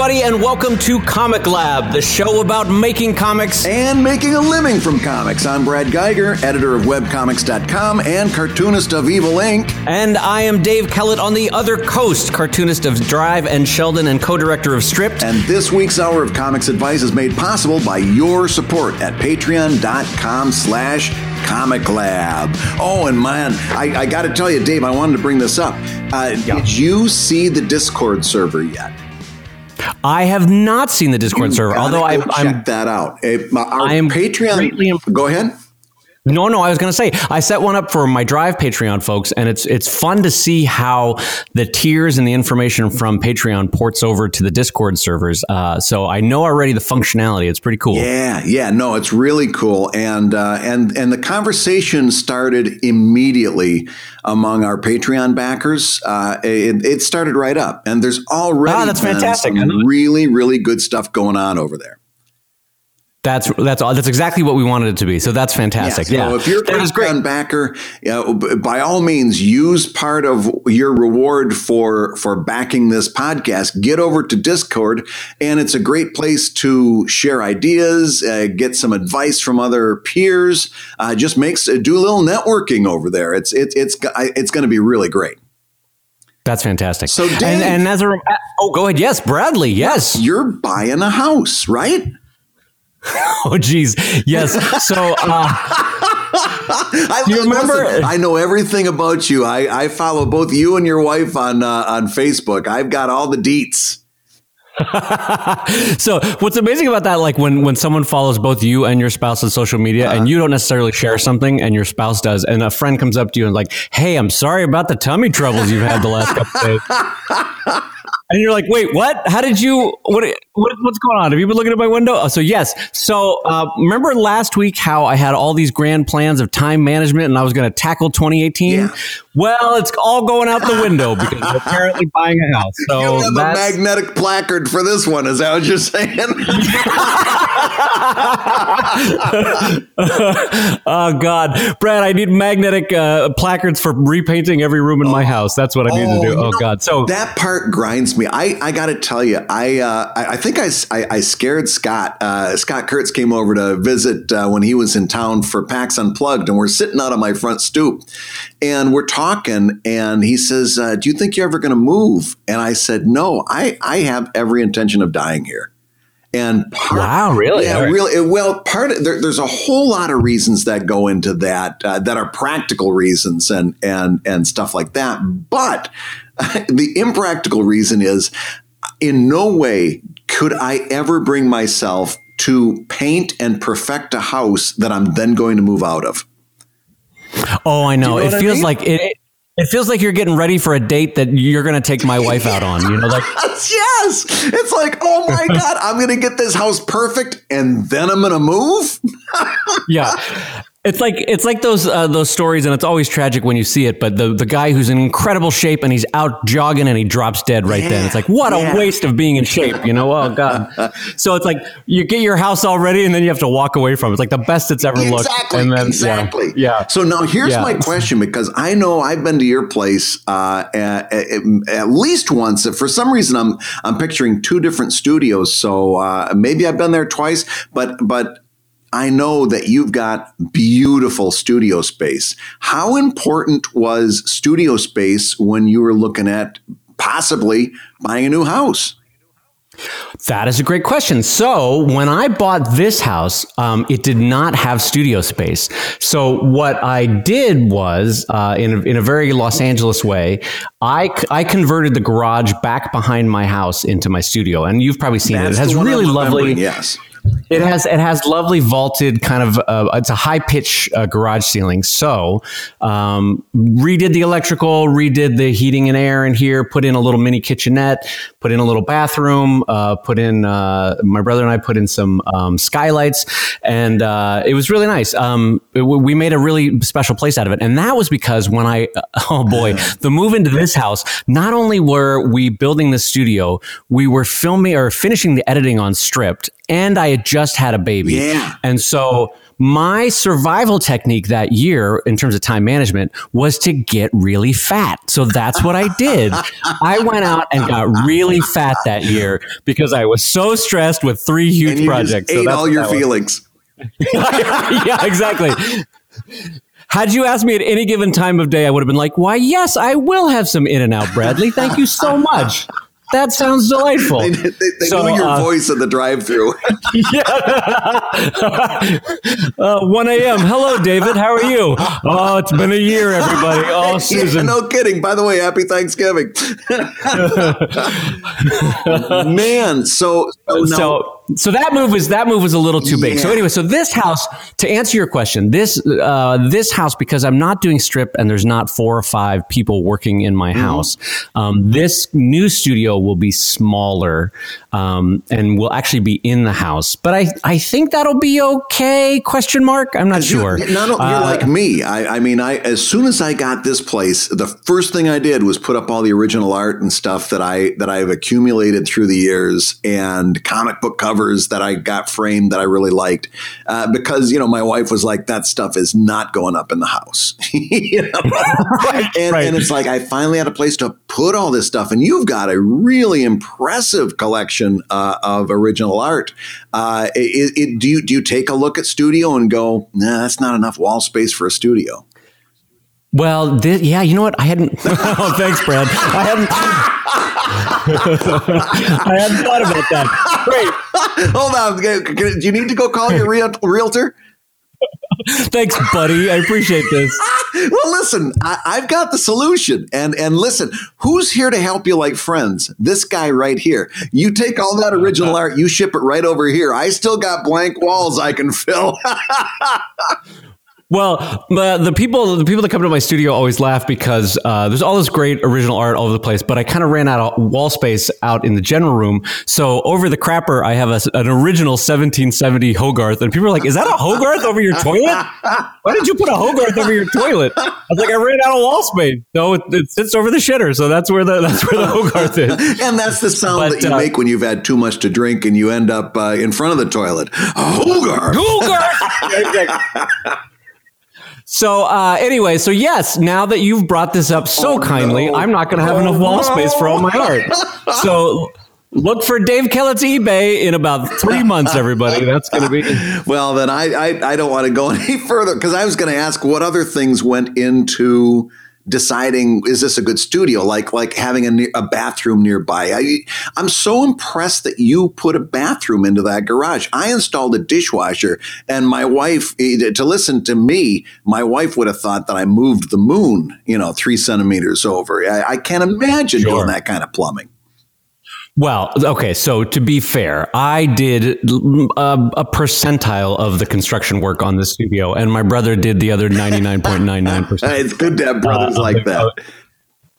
everybody, and welcome to Comic Lab, the show about making comics and making a living from comics. I'm Brad Guigar, editor of webcomics.com and cartoonist of Evil Inc. And I am Dave Kellett on the other coast, cartoonist of Drive and Sheldon and co-director of Stripped. And this week's hour of comics advice is made possible by your support at patreon.com slash comic lab. Oh, and man, I, I got to tell you, Dave, I wanted to bring this up. Uh, yeah. Did you see the Discord server yet? I have not seen the Discord you server, although I, check I'm that out. I am Patreon. Go ahead. No, no, I was going to say I set one up for my Drive Patreon folks, and it's it's fun to see how the tiers and the information from Patreon ports over to the Discord servers. Uh, so I know already the functionality. It's pretty cool. Yeah, yeah, no, it's really cool, and uh, and and the conversation started immediately among our Patreon backers. Uh, it, it, started right up, and there's already ah, that's fantastic. really, really good stuff going on over there. That's that's all. That's exactly what we wanted it to be. So that's fantastic. Yeah. So if you're a Patreon backer, you know, by all means, use part of your reward for for backing this podcast. Get over to Discord, and it's a great place to share ideas, uh, get some advice from other peers. Uh, just makes uh, do a little networking over there. It's it's it's it's going to be really great. That's fantastic. So, Dave, and, and as a oh, go ahead. Yes, Bradley. Yes, you're buying a house, right? oh, geez. Yes. So, uh, I, you remember? Listen, I know everything about you. I, I follow both you and your wife on uh, on Facebook. I've got all the deets. so what's amazing about that like when when someone follows both you and your spouse on social media uh and uh-huh. you don't necessarily share something and your spouse does and a friend comes up to you and like hey i'm sorry about the tummy troubles you've had the last couple days and you're like, wait, what? How did you? What? what what's going on? Have you been looking at my window? Oh, so yes. So uh, remember last week how I had all these grand plans of time management and I was going to tackle 2018. Yeah. Well, it's all going out the window because we're apparently buying a house. So you have a magnetic placard for this one. Is that what you're saying? oh God, Brad, I need magnetic uh, placards for repainting every room in my house. That's what I need oh, to do. Oh know, God, so that part grinds me. I, I got to tell you, I, uh, I, I think I, I, I scared Scott. Uh, Scott Kurtz came over to visit uh, when he was in town for PAX Unplugged, and we're sitting out on my front stoop, and we're talking, and he says, uh, "Do you think you're ever going to move?" And I said, "No, I I have every intention of dying here." And part, wow, really? Yeah, right. really. Well, part of, there, there's a whole lot of reasons that go into that uh, that are practical reasons and and and stuff like that. But the impractical reason is, in no way could I ever bring myself to paint and perfect a house that I'm then going to move out of. Oh, I know. You know it feels I mean? like it, it feels like you're getting ready for a date that you're going to take my wife out on. You know, like yes, it's like oh my god, I'm going to get this house perfect, and then I'm going to move. yeah, it's like it's like those uh, those stories, and it's always tragic when you see it. But the the guy who's in incredible shape and he's out jogging and he drops dead right yeah, then. It's like what yeah. a waste of being in shape, you know? Oh god. so it's like you get your house all ready and then you have to walk away from it. It's like the best it's ever exactly, looked. And then, exactly. Yeah, yeah. So now here's my question because I know I've been to your place uh, at, at, least once. For some reason, I'm I'm picturing two different studios. So uh, maybe I've been there twice, but but I know that you've got beautiful studio space. How important was studio space when you were looking at possibly buying a new house? That is a great question. So, when I bought this house, um, it did not have studio space. So, what I did was, uh, in, a, in a very Los Angeles way, I, I converted the garage back behind my house into my studio. And you've probably seen That's it. It has really lovely. Yes it has it has lovely vaulted kind of uh, it's a high pitch uh, garage ceiling. So um, redid the electrical, redid the heating and air in here, put in a little mini kitchenette, put in a little bathroom, uh, put in uh, my brother and I put in some um, skylights, and uh, it was really nice. Um, it, we made a really special place out of it, and that was because when I oh boy the move into this house, not only were we building the studio, we were filming or finishing the editing on Stripped, and I had just had a baby. Yeah. And so my survival technique that year in terms of time management was to get really fat. So that's what I did. I went out and got really fat that year because I was so stressed with three huge projects. ate so all your feelings. yeah, exactly. Had you asked me at any given time of day, I would have been like, why, yes, I will have some In-N-Out, Bradley. Thank you so much. That sounds delightful. they, they, they so, know your uh, voice in the drive-through. yeah. uh, 1 a.m. Hello, David. How are you? Oh, it's been a year, everybody. Oh, Susan. Yeah, no kidding. By the way, happy Thanksgiving. Man, so so, so so that move was that move was a little too big. Yeah. So anyway, so this house to answer your question, this uh, this house because I'm not doing strip and there's not four or five people working in my mm-hmm. house. Um, this new studio will be smaller um, and will actually be in the house. But I I think that'll be okay? Question mark. I'm not sure. You're, not, you're uh, like me. I, I mean, I as soon as I got this place, the first thing I did was put up all the original art and stuff that I that I've accumulated through the years and comic book covers covers that I got framed that I really liked uh, because you know my wife was like that stuff is not going up in the house, you know? right, and, right. and it's like I finally had a place to put all this stuff, and you've got a really impressive collection uh, of original art. Uh, it, it, do you do you take a look at studio and go, nah, that's not enough wall space for a studio? Well, this, yeah, you know what? I hadn't. oh, thanks, Brad. I hadn't. I hadn't thought about that. Wait, hold on. Do you need to go call your real, realtor? Thanks, buddy. I appreciate this. well, listen, I, have got the solution, and and listen, who's here to help you like friends? This guy right here. You take all that original art, you ship it right over here. I still got blank walls I can fill. Well, the, the people the people that come to my studio always laugh because uh, there's all this great original art all over the place, but I kind of ran out of wall space out in the general room. So over the crapper, I have a, an original 1770 Hogarth, and people are like, "Is that a Hogarth over your toilet? Why did you put a Hogarth over your toilet?" I was like, "I ran out of wall space." No, it, it sits over the shitter, so that's where the that's where the Hogarth is. and that's the sound but, that you uh, make when you've had too much to drink and you end up uh, in front of the toilet. Hogarth. Hogarth. So uh, anyway, so yes, now that you've brought this up so oh, kindly, no. I'm not going to have oh, enough wall space for all my art. So look for Dave Kellett's eBay in about three months, everybody. That's going to be. Well, then I, I, I don't want to go any further because I was going to ask what other things went into deciding is this a good studio? Like like having a, a bathroom nearby. I, i'm so impressed that you put a bathroom into that garage. I installed a dishwasher and my wife eh, to listen to me my wife would have thought that i moved the moon you know three centimeters over. I, I can't imagine sure. doing that kind of plumbing well, okay. So to be fair, I did a, a, percentile of the construction work on the studio, and my brother did the other ninety nine point nine nine percent. It's good to have brothers uh, like that.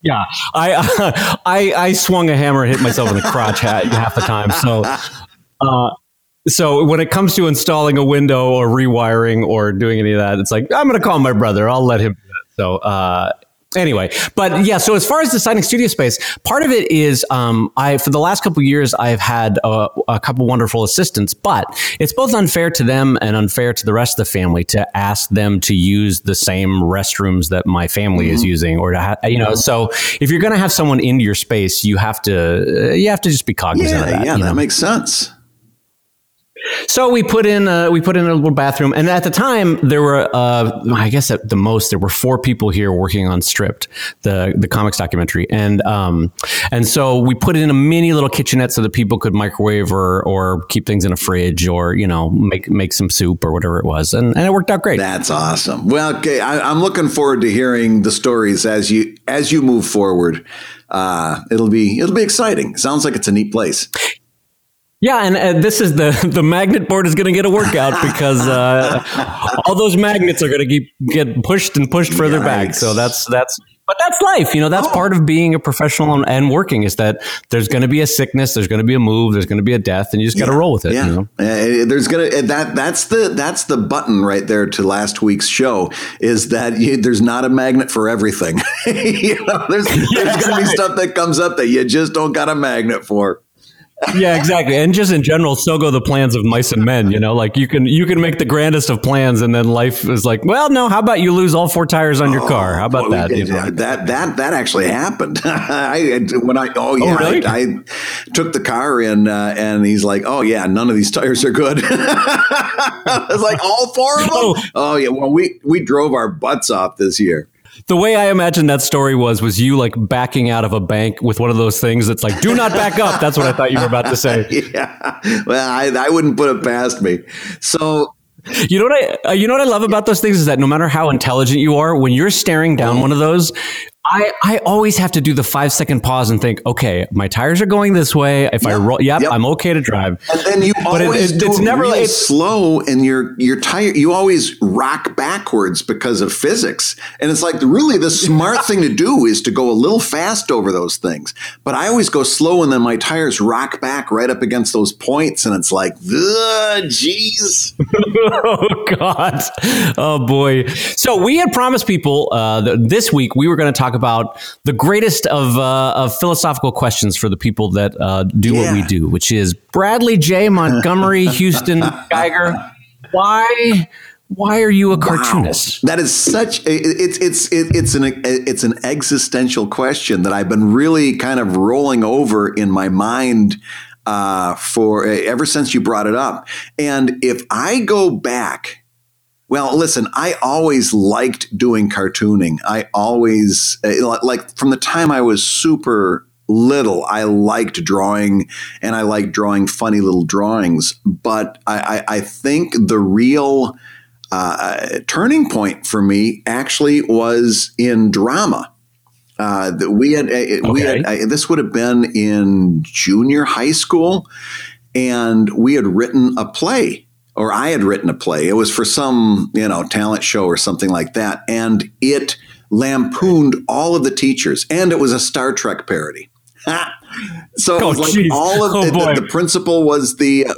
Yeah, I, uh, I I swung a hammer, and hit myself in the crotch half the time. So, uh, so when it comes to installing a window or rewiring or doing any of that, it's like I'm going to call my brother. I'll let him. So, uh, Anyway, but yeah. So as far as deciding studio space, part of it is um, I for the last couple years I've had a, a, couple wonderful assistants, but it's both unfair to them and unfair to the rest of the family to ask them to use the same restrooms that my family mm-hmm. is using, or to ha- you know. So if you're going to have someone into your space, you have to uh, you have to just be cognizant yeah, of that. Yeah, that know? makes sense. So we put in a, we put in a little bathroom, and at the time there were uh, I guess at the most there were four people here working on Stripped, the the comics documentary, and um and so we put in a mini little kitchenette so that people could microwave or or keep things in a fridge or you know make make some soup or whatever it was, and, and it worked out great. That's awesome. Well, okay, I, I'm looking forward to hearing the stories as you as you move forward. Uh, it'll be it'll be exciting. Sounds like it's a neat place. Yeah, and uh, this is the the magnet board is going to get a workout because uh, all those magnets are going to keep get pushed and pushed further Yikes. back. So that's that's but that's life, you know. That's oh. part of being a professional and, and, working is that there's going to be a sickness, there's going to be a move, there's going to be a death, and you just got to roll with it. Yeah, you know? uh, there's going to that that's the that's the button right there to last week's show is that you, there's not a magnet for everything. you know, there's there's going to be stuff that comes up that you just don't got a magnet for. Yeah, exactly. And just in general, so go the plans of mice and men. You know, like you can you can make the grandest of plans, and then life is like, well, no. How about you lose all four tires on your car? How about well, that? You know? That that that actually happened. I when I oh yeah, oh, really? I, I, took the car in, uh, and he's like, oh yeah, none of these tires are good. it's like all four of them. Oh. oh yeah. Well, we we drove our butts off this year the way I imagined that story was was you like backing out of a bank with one of those things that's like, "Do not back up." That's what I thought you were about to say. yeah, well, I, I wouldn't put it past me. So you know what I uh, you know what I love about those things is that no matter how intelligent you are, when you're staring down mm. one of those, I, I always have to do the five second pause and think, okay, my tires are going this way. If yep, I roll, yep, yep, I'm okay to drive. And then you but always it, it, do it's it never it's, slow, and your your tire you always rock backwards because of physics. And it's like really the smart thing to do is to go a little fast over those things. But I always go slow, and then my tires rock back right up against those points, and it's like, jeez. oh God, oh boy. So we had promised people uh, that this week we were going to talk about the greatest of, uh, of philosophical questions for the people that uh, do yeah. what we do, which is Bradley J. Montgomery Houston Guigar. Why? Why are you a cartoonist? Wow. That is such it's it's it's an it's an existential question that I've been really kind of rolling over in my mind uh, for ever since you brought it up. And if I go back well, listen, I always liked doing cartooning. I always, uh, like, from the time I was super little, I liked drawing and I liked drawing funny little drawings. But I, I, I think the real uh, turning point for me actually was in drama. Uh, that we had, okay. Uh, we had uh, this would have been in junior high school, and we had written a play or I had written a play. It was for some, you know, talent show or something like that. And it lampooned all of the teachers. And it was a Star Trek parody. so it oh, was like all of oh, the, the, the, principal was the uh,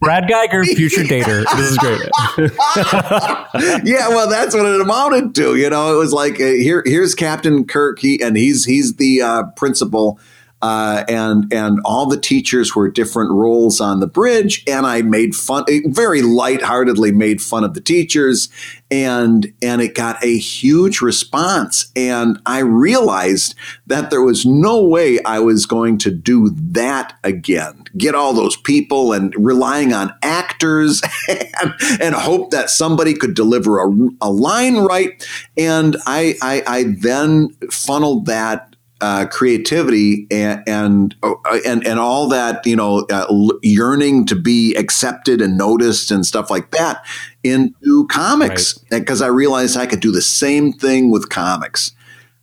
Brad Guigar, future dater. This is great. yeah, well, that's what it amounted to. You know, it was like uh, here, here's Captain Kirk, he and he's he's the uh, principal, uh, and and all the teachers were different roles on the bridge, and I made fun, very lightheartedly made fun of the teachers, and and it got a huge response, and I realized that there was no way I was going to do that again. Get all those people and relying on actors and, and hope that somebody could deliver a, a line right, and I, I I then funneled that uh, creativity and and, uh, and and all that you know uh, yearning to be accepted and noticed and stuff like that into comics because right. I realized I could do the same thing with comics.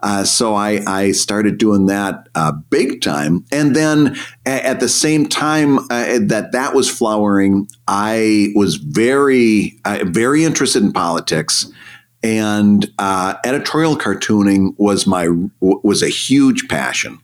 Uh, so I, I started doing that uh, big time, and then a- at the same time uh, that that was flowering, I was very very interested in politics and uh, editorial cartooning was my was a huge passion.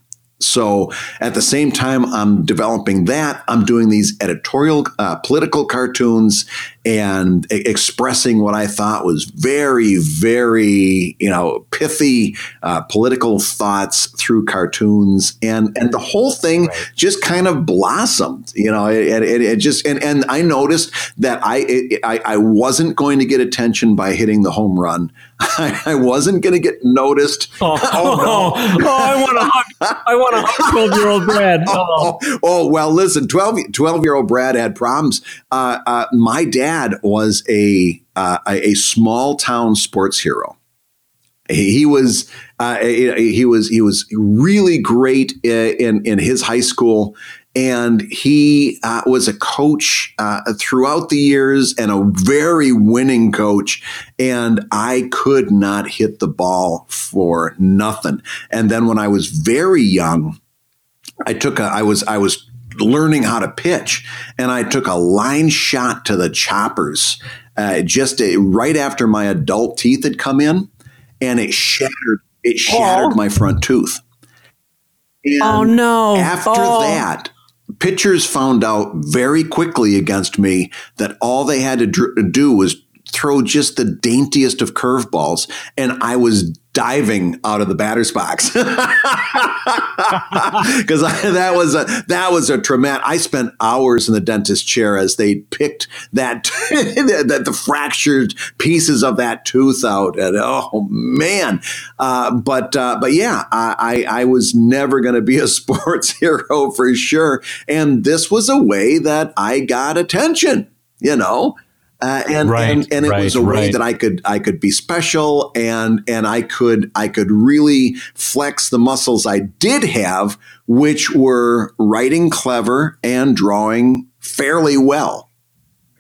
So at the same time, I'm developing that. I'm doing these editorial uh, political cartoons and expressing what I thought was very, very, you know, pithy uh, political thoughts through cartoons, and and the whole thing right. just kind of blossomed. You know, it, it, it, just and and I noticed that I, it, I I wasn't going to get attention by hitting the home run. I, I wasn't going to get noticed. Oh, oh, no. oh, I want to hug. I want to hug twelve year old Brad. Oh. oh. oh, well, listen, 12, 12 year old Brad had problems. Uh, uh, my dad dad was a uh, a small town sports hero. He was uh, he was he was really great in in his high school, and he uh, was a coach uh, throughout the years and a very winning coach. And I could not hit the ball for nothing. And then when I was very young, I took a I was I was learning how to pitch. And I took a line shot to the choppers uh, just a, right after my adult teeth had come in, and it shattered. It shattered oh. my front tooth. And oh no! After oh. that, pitchers found out very quickly against me that all they had to do was throw just the daintiest of curveballs, and I was diving out of the batter's box because that was a that was a traumatic. I spent hours in the dentist chair as they picked that that the fractured pieces of that tooth out, and oh man! Uh, but uh, but yeah, I I was never going to be a sports hero for sure, and this was a way that I got attention. You know, uh, and, right, and and it right, was a way right. that I could I could be special and and I could I could really flex the muscles I did have, which were writing clever and drawing fairly well,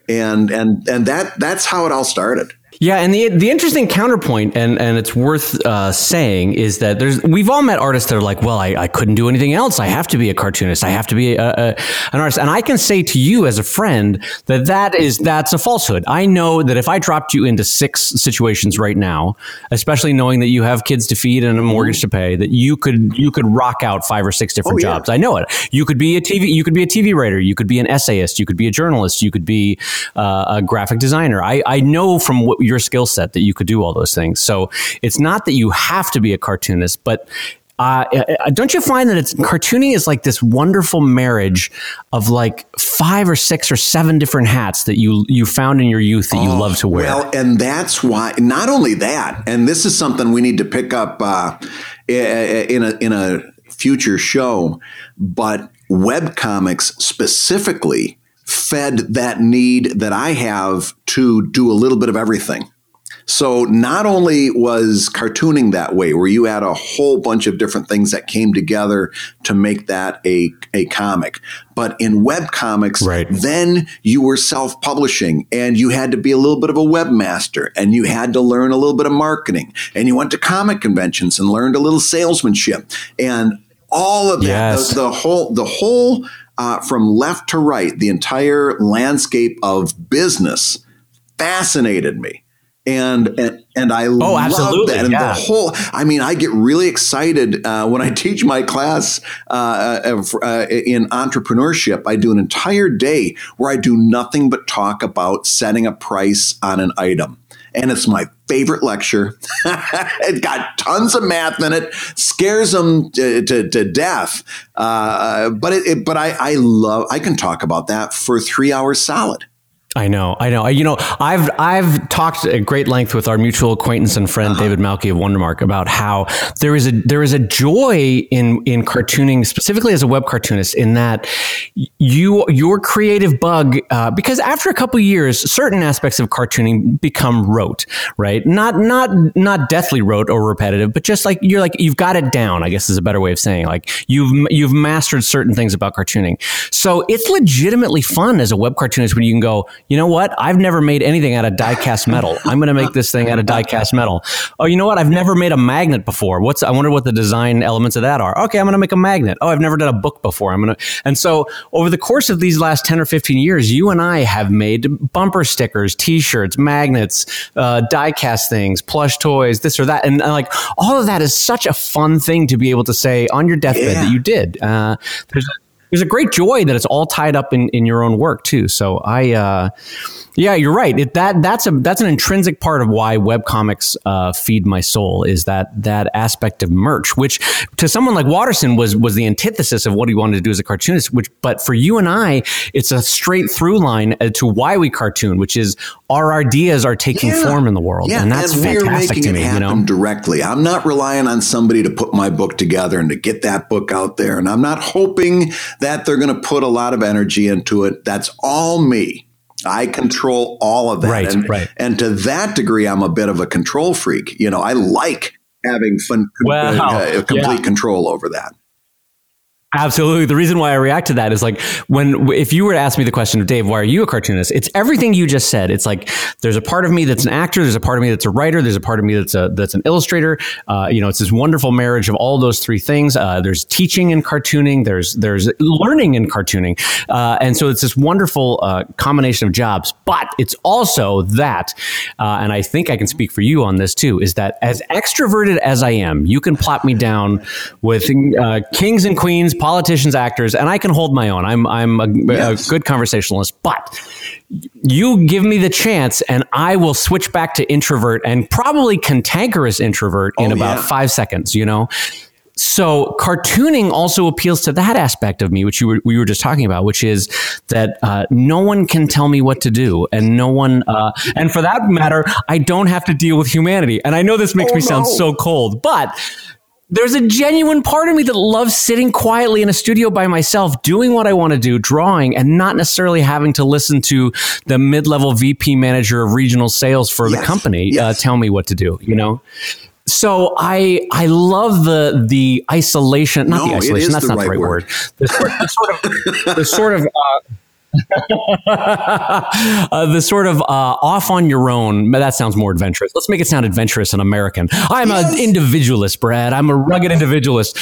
and and and that that's how it all started. Yeah, and the the interesting counterpoint, and and it's worth uh, saying, is that there's we've all met artists that are like, well, I, I couldn't do anything else. I have to be a cartoonist. I have to be a, a, an artist. And I can say to you as a friend that that is that's a falsehood. I know that if I dropped you into six situations right now, especially knowing that you have kids to feed and a mortgage to pay, that you could you could rock out five or six different oh, yeah. jobs. I know it. You could be a TV. You could be a TV writer. You could be an essayist. You could be a journalist. You could be uh, a graphic designer. I I know from what your skill set that you could do all those things. So it's not that you have to be a cartoonist, but uh, uh, don't you find that it's cartooning is like this wonderful marriage of like five or six or seven different hats that you you found in your youth that you oh, love to wear? Well, and that's why. Not only that, and this is something we need to pick up uh, in a in a future show, but web comics specifically fed that need that I have to do a little bit of everything. So not only was cartooning that way, where you had a whole bunch of different things that came together to make that a, a comic, but in web comics, right. then you were self publishing and you had to be a little bit of a webmaster and you had to learn a little bit of marketing and you went to comic conventions and learned a little salesmanship and all of that, yes. the, the whole, the whole, uh, from left to right, the entire landscape of business fascinated me and and, and I oh, absolutely. that. And yeah. the whole, I mean, I get really excited uh, when I teach my class uh, uh, in entrepreneurship. I do an entire day where I do nothing but talk about setting a price on an item. And it's my favorite lecture. it got tons of math in it, scares them to, to, to death. Uh, but it, it, but I, I love, I can talk about that for three hours solid. I know, I know. You know, I've I've talked at great length with our mutual acquaintance and friend uh-huh. David Malki of Wondermark about how there is a there is a joy in in cartooning, specifically as a web cartoonist, in that you your creative bug uh, because after a couple years, certain aspects of cartooning become rote, right? Not not not deathly rote or repetitive, but just like you're like you've got it down. I guess is a better way of saying like you've you've mastered certain things about cartooning. So it's legitimately fun as a web cartoonist when you can go you know what? I've never made anything out of die cast metal. I'm going to make this thing out of die cast metal. Oh, you know what? I've never made a magnet before. What's, I wonder what the design elements of that are. Okay. I'm going to make a magnet. Oh, I've never done a book before. I'm going to, and so over the course of these last 10 or 15 years, you and I have made bumper stickers, t-shirts, magnets, uh, die cast things, plush toys, this or that. And uh, like all of that is such a fun thing to be able to say on your deathbed yeah. that you did. Uh, there's, there's a great joy that it's all tied up in, in your own work too. So I, uh, yeah, you're right. It, that that's a that's an intrinsic part of why webcomics uh, feed my soul is that that aspect of merch, which to someone like Watterson was was the antithesis of what he wanted to do as a cartoonist. Which, but for you and I, it's a straight through line uh, to why we cartoon, which is our ideas are taking yeah. form in the world, yeah. and that's and fantastic to me. you know, directly. I'm not relying on somebody to put my book together and to get that book out there, and I'm not hoping that they're going to put a lot of energy into it. That's all me. I control all of that. Right, and, right. and to that degree, I'm a bit of a control freak. You know, I like having fun, wow. uh, complete yeah. control over that. Absolutely. The reason why I react to that is like when, if you were to ask me the question of Dave, why are you a cartoonist? It's everything you just said. It's like there's a part of me that's an actor, there's a part of me that's a writer, there's a part of me that's a that's an illustrator. Uh, you know, it's this wonderful marriage of all those three things. Uh, there's teaching in cartooning, there's there's learning in cartooning, uh, and so it's this wonderful uh, combination of jobs. But it's also that, uh, and I think I can speak for you on this too, is that as extroverted as I am, you can plop me down with uh, kings and queens politicians, actors, and I can hold my own. I'm I'm a, yes. a good conversationalist, but you give me the chance and I will switch back to introvert and probably cantankerous introvert in oh, about yeah. five seconds, you know? So cartooning also appeals to that aspect of me, which you were, we were just talking about, which is that uh, no one can tell me what to do, and no one, uh, and for that matter, I don't have to deal with humanity. And I know this makes oh, me no. sound so cold, but there's a genuine part of me that loves sitting quietly in a studio by myself, doing what I want to do, drawing, and not necessarily having to listen to the mid-level VP manager of regional sales for yes. the company uh, yes. uh, tell me what to do. You know, so I I love the the isolation, not no, the isolation. That's the not right the right word. word. The, sort, the sort of the sort of uh, uh, the sort of uh, off on your own. That sounds more adventurous. Let's make it sound adventurous and American. I'm yes. an individualist, Brad. I'm a rugged individualist,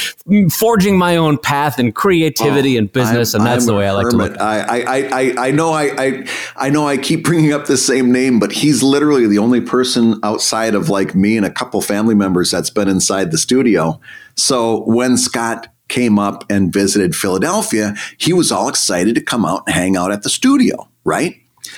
forging my own path in creativity oh, and business, I'm, and that's I'm the way I like hermit. to look. I, I, I, I know I, I, I know I keep bringing up the same name, but he's literally the only person outside of like me and a couple family members that's been inside the studio. So when Scott came up and visited Philadelphia, he was all excited to come out and hang out at the studio, right?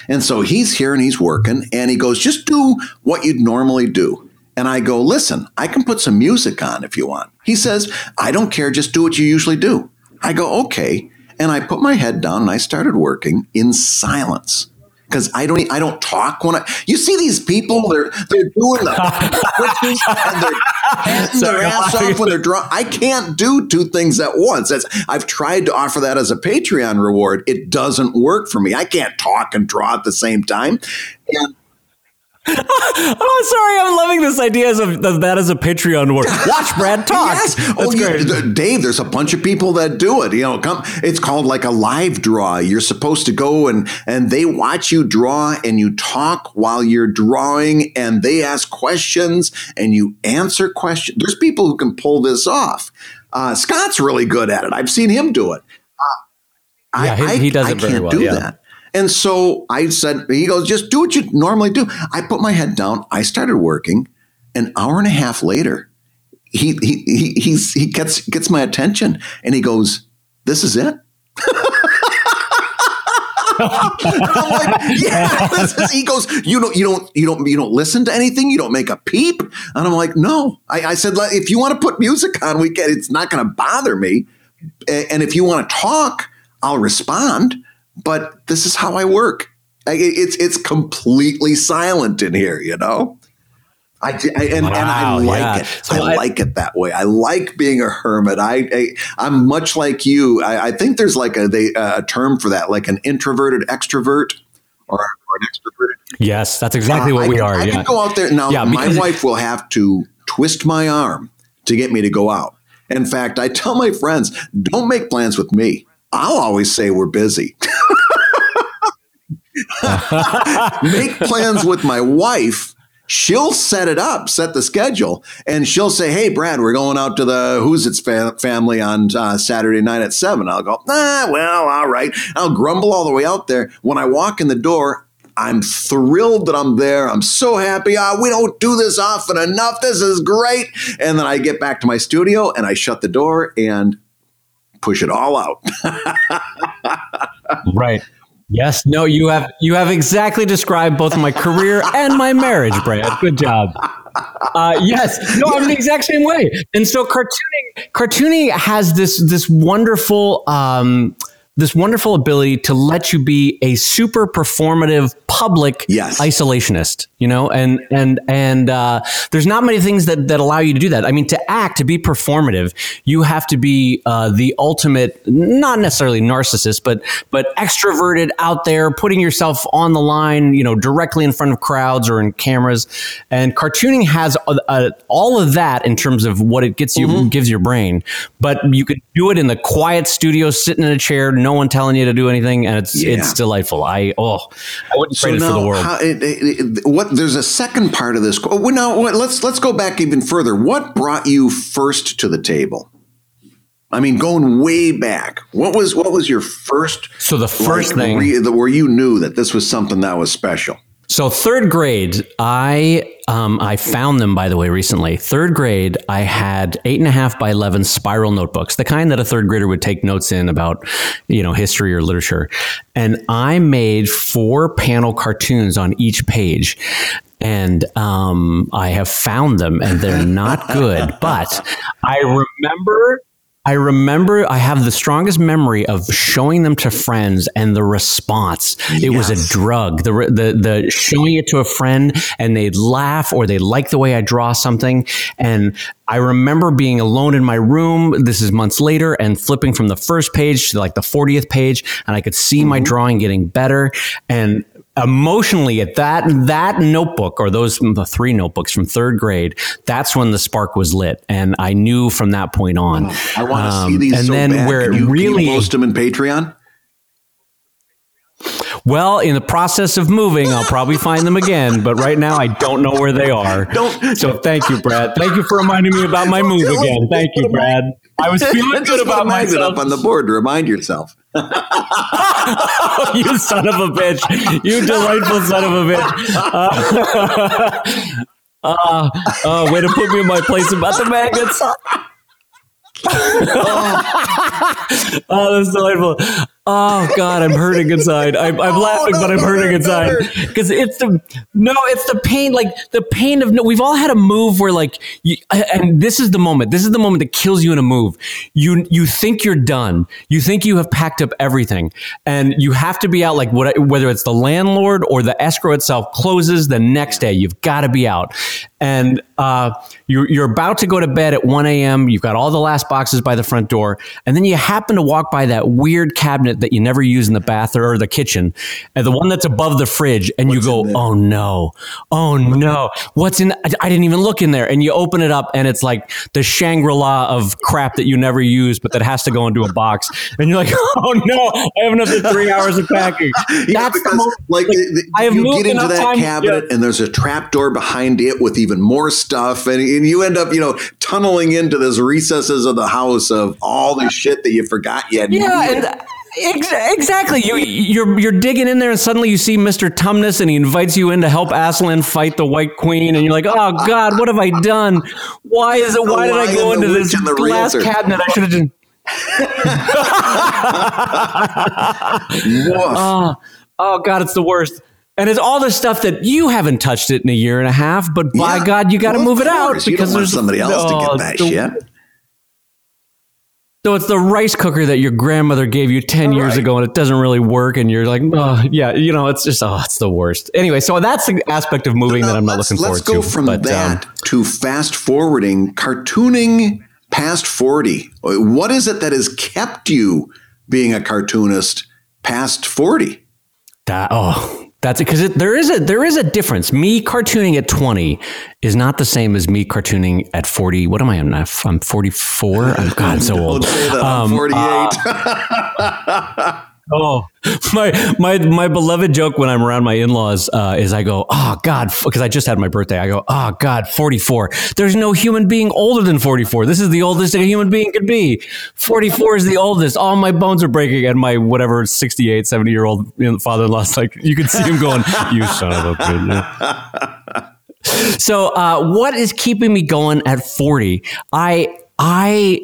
And so he's here and he's working and he goes, just do what you'd normally do. And I go, listen, I can put some music on if you want. He says, I don't care, just do what you usually do. I go, okay. And I put my head down and I started working in silence because I don't I don't talk when I you see these people they're they're doing the and they're patting their ass off when they're drunk. I can't do two things at once. That's I've tried to offer that as a Patreon reward. It doesn't work for me. I can't talk and draw at the same time. And oh, sorry. I'm loving this idea as a, that as a Patreon word. Watch Brad talk. yes. That's oh, great. Yeah, Dave, there's a bunch of people that do it. You know, come. It's called like a live draw. You're supposed to go and and they watch you draw and you talk while you're drawing and they ask questions and you answer questions. There's people who can pull this off. Uh, Scott's really good at it. I've seen him do it. Uh, yeah, I, he, he does I, it very well. yeah. That. And so I said, he goes, just do what you normally do. I put my head down. I started working. An hour and a half later, he he he he's, he gets gets my attention and he goes, "This is it." I'm like, yeah, this is, he goes, you don't, you don't, you don't, you don't listen to anything. You don't make a peep. And I'm like, no, I, I said, if you want to put music on, we get, it's not going to bother me. And if you want to talk, I'll respond but this is how I work. It's it's completely silent in here, you know. I, I and, wow, and, I like yeah. it. So I, I, like it that way. I like being a hermit. I, I am much like you. I, I, think there's like a they, a term for that, like an introverted extrovert or, or an extroverted. Yes, that's exactly uh, what we are. I yeah. can go out there now. Yeah, my wife will have to twist my arm to get me to go out. In fact, I tell my friends, don't make plans with me. I'll always say we're busy. make plans with my wife. She'll set it up, set the schedule, and she'll say, "Hey, Brad, we're going out to the Who's It's fa- family on uh, Saturday night at 7. I'll go, "Ah, well, all right." I'll grumble all the way out there. When I walk in the door, I'm thrilled that I'm there. I'm so happy. Ah, we don't do this often enough. This is great. And then I get back to my studio and I shut the door and push it all out. right. Yes, no, you have you have exactly described both my career and my marriage, Brad. Good job. Uh, yes, no, I'm the exact same way. And so cartooning, cartooning has this this wonderful. Um, this wonderful ability to let you be a super performative public yes. isolationist, you know, and and and uh, there's not many things that that allow you to do that. I mean, to act, to be performative, you have to be uh, the ultimate, not necessarily narcissist, but but extroverted out there, putting yourself on the line, you know, directly in front of crowds or in cameras. And cartooning has a, a, all of that in terms of what it gets you, mm-hmm. gives your brain, but you could do it in the quiet studio, sitting in a chair no one telling you to do anything, and it's yeah. it's delightful. I oh, I wouldn't so trade now, it for the world. How, it, it, what there's a second part of this. Well, now let's let's go back even further. What brought you first to the table? I mean, going way back, what was what was your first? So the first like, thing re, the, where you knew that this was something that was special. So third grade, I um, I found them by the way recently. Third grade, I had eight and a half by eleven spiral notebooks, the kind that a third grader would take notes in about, you know, history or literature. And I made four panel cartoons on each page. And um, I have found them, and they're not good. but I remember I remember I have the strongest memory of showing them to friends and the response. Yes. It was a drug. The, the, the showing it to a friend and they'd laugh or they like the way I draw something. And I remember being alone in my room. This is months later and flipping from the first page to like the 40th page and I could see mm-hmm. my drawing getting better. And emotionally at that that notebook or those the three notebooks from third grade that's when the spark was lit and i knew from that point on i want to um, see these and so then bad. where it you, really can you post them in patreon well, in the process of moving, I'll probably find them again, but right now I don't know where they are. Don't. So thank you, Brad. Thank you for reminding me about my move again. Thank you, Brad. I was feeling good about myself. up on the board to remind yourself. you son of a bitch! You delightful son of a bitch! Uh, uh, uh, way to put me in my place about the maggots. oh. oh, that's delightful. Oh God, I'm hurting inside. I'm, I'm oh, laughing, no, but I'm hurting inside because it's the no, it's the pain. Like the pain of no. We've all had a move where like, you, and this is the moment. This is the moment that kills you in a move. You you think you're done. You think you have packed up everything, and you have to be out. Like what, whether it's the landlord or the escrow itself closes the next day. You've got to be out, and uh, you're you're about to go to bed at 1 a.m. You've got all the last boxes by the front door, and then you happen to walk by that weird cabinet that you never use in the bathroom or the kitchen, and the one that's above the fridge, and What's you go, "Oh no, oh no, what's in?" I, I, didn't even look in there, and you open it up, and it's like the Shangri La of crap that you never use, but that has to go into a box, and you're like, "Oh no, I have another three hours of packing." yeah, that's because, most, like, like the, I have you get into that time, cabinet, yeah. and there's a trap door behind it with even more stuff, and, and you end up, you know, tunneling into those recesses of the house of all the shit that you forgot you had. Yeah, and Exactly. You you're you're digging in there, and suddenly you see Mister Tumnus, and he invites you in to help Aslan fight the White Queen, and you're like, "Oh God, what have I done? Why is it? Why did I go into this glass razor. cabinet? I should have done." oh, oh God, it's the worst. And it's all the stuff that you haven't touched it in a year and a half, but by yeah. God, you got to well, move it out because there's somebody else oh, to get oh, that the, shit. So it's the rice cooker that your grandmother gave you 10 All years right. ago and it doesn't really work. And you're like, oh, yeah, you know, it's just, oh, it's the worst. Anyway, so that's the aspect of moving that I'm not looking forward to. Let's go from but, that um, to fast forwarding, cartooning past 40. What is it that has kept you being a cartoonist past 40? That, oh, that's it because there is a there is a difference. Me cartooning at twenty is not the same as me cartooning at forty. What am I? I'm forty four. I'm God, so old. Um, I'm forty eight. Uh, Oh, my my my beloved joke when I'm around my in-laws uh, is I go, oh God, because I just had my birthday. I go, oh God, 44. There's no human being older than 44. This is the oldest a human being could be. 44 is the oldest. All my bones are breaking, and my whatever 68, 70 year old father-in-law's like, you can see him going, you son of a bitch. so, uh, what is keeping me going at 40? I I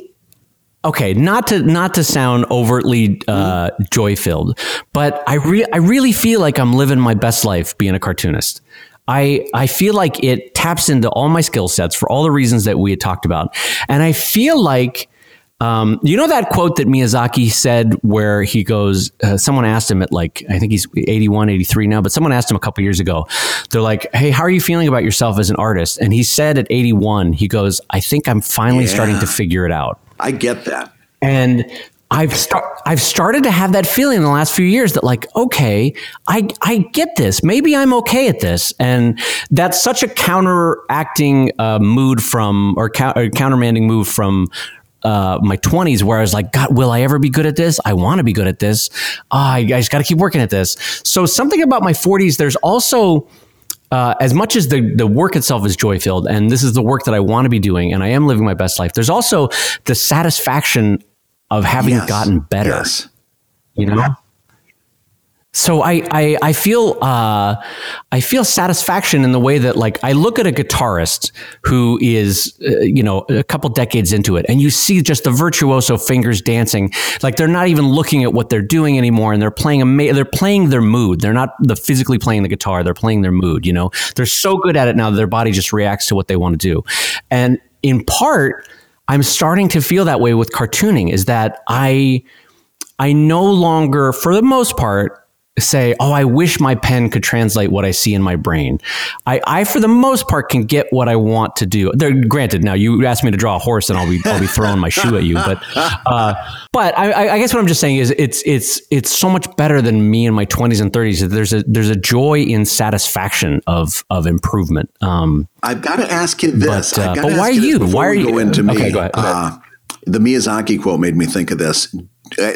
okay, not to not to sound overtly uh, joy filled, but I re- I really feel like I'm living my best life being a cartoonist. I I feel like it taps into all my skill sets for all the reasons that we had talked about, and I feel like. Um, you know that quote that Miyazaki said where he goes, uh, someone asked him at like, I think he's 81, 83 now, but someone asked him a couple years ago, they're like, Hey, how are you feeling about yourself as an artist? And he said at 81, he goes, I think I'm finally yeah. starting to figure it out. I get that. And I've start, I've started to have that feeling in the last few years that like, okay, I I get this. Maybe I'm okay at this, and that's such a counteracting uh, mood from or, or countermanding move from uh, my 20s where I was like, God, will I ever be good at this? I want to be good at this. Oh, I, I just got to keep working at this. So something about my 40s, there's also uh, as much as the, the work itself is joy filled, and this is the work that I want to be doing, and I am living my best life, there's also the satisfaction of having yes. gotten better. Yes. You know? So I, I, I feel uh, I feel satisfaction in the way that like I look at a guitarist who is uh, you know a couple decades into it, and you see just the virtuoso fingers dancing, like they're not even looking at what they're doing anymore, and they're playing ama- they're playing their mood. They're not the physically playing the guitar; they're playing their mood. You know, they're so good at it now that their body just reacts to what they want to do, and in part, I'm starting to feel that way with cartooning. Is that I I no longer, for the most part say, "Oh, I wish my pen could translate what I see in my brain." I, I for the most part, can get what I want to do. There, granted, now you asked me to draw a horse, and I'll be I'll be throwing my shoe at you. But uh, but I, I, guess what I'm just saying is it's it's it's so much better than me in my 20s and 30s. There's a there's a joy in satisfaction of of improvement. Um, I've got to ask you this. But, uh, but why are you? Why are you? Into me. Okay, go ahead. Go ahead. Uh, the Miyazaki quote made me think of this. Uh,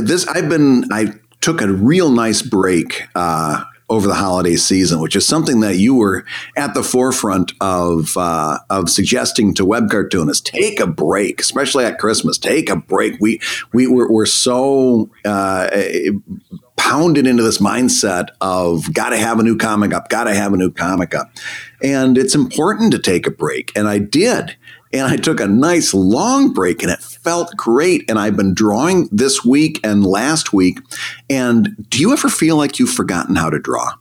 this I've been I took a real nice break uh, over the holiday season, which is something that you were at the forefront of uh, of suggesting to web cartoonists. Take a break, especially at Christmas. Take a break. We we were, we're so uh, pounded into this mindset of got to have a new comic up, got to have a new comic up, and it's important to take a break. And I did and I took a nice long break and it felt great. And I've been drawing this week and last week. And do you ever feel like you've forgotten how to draw?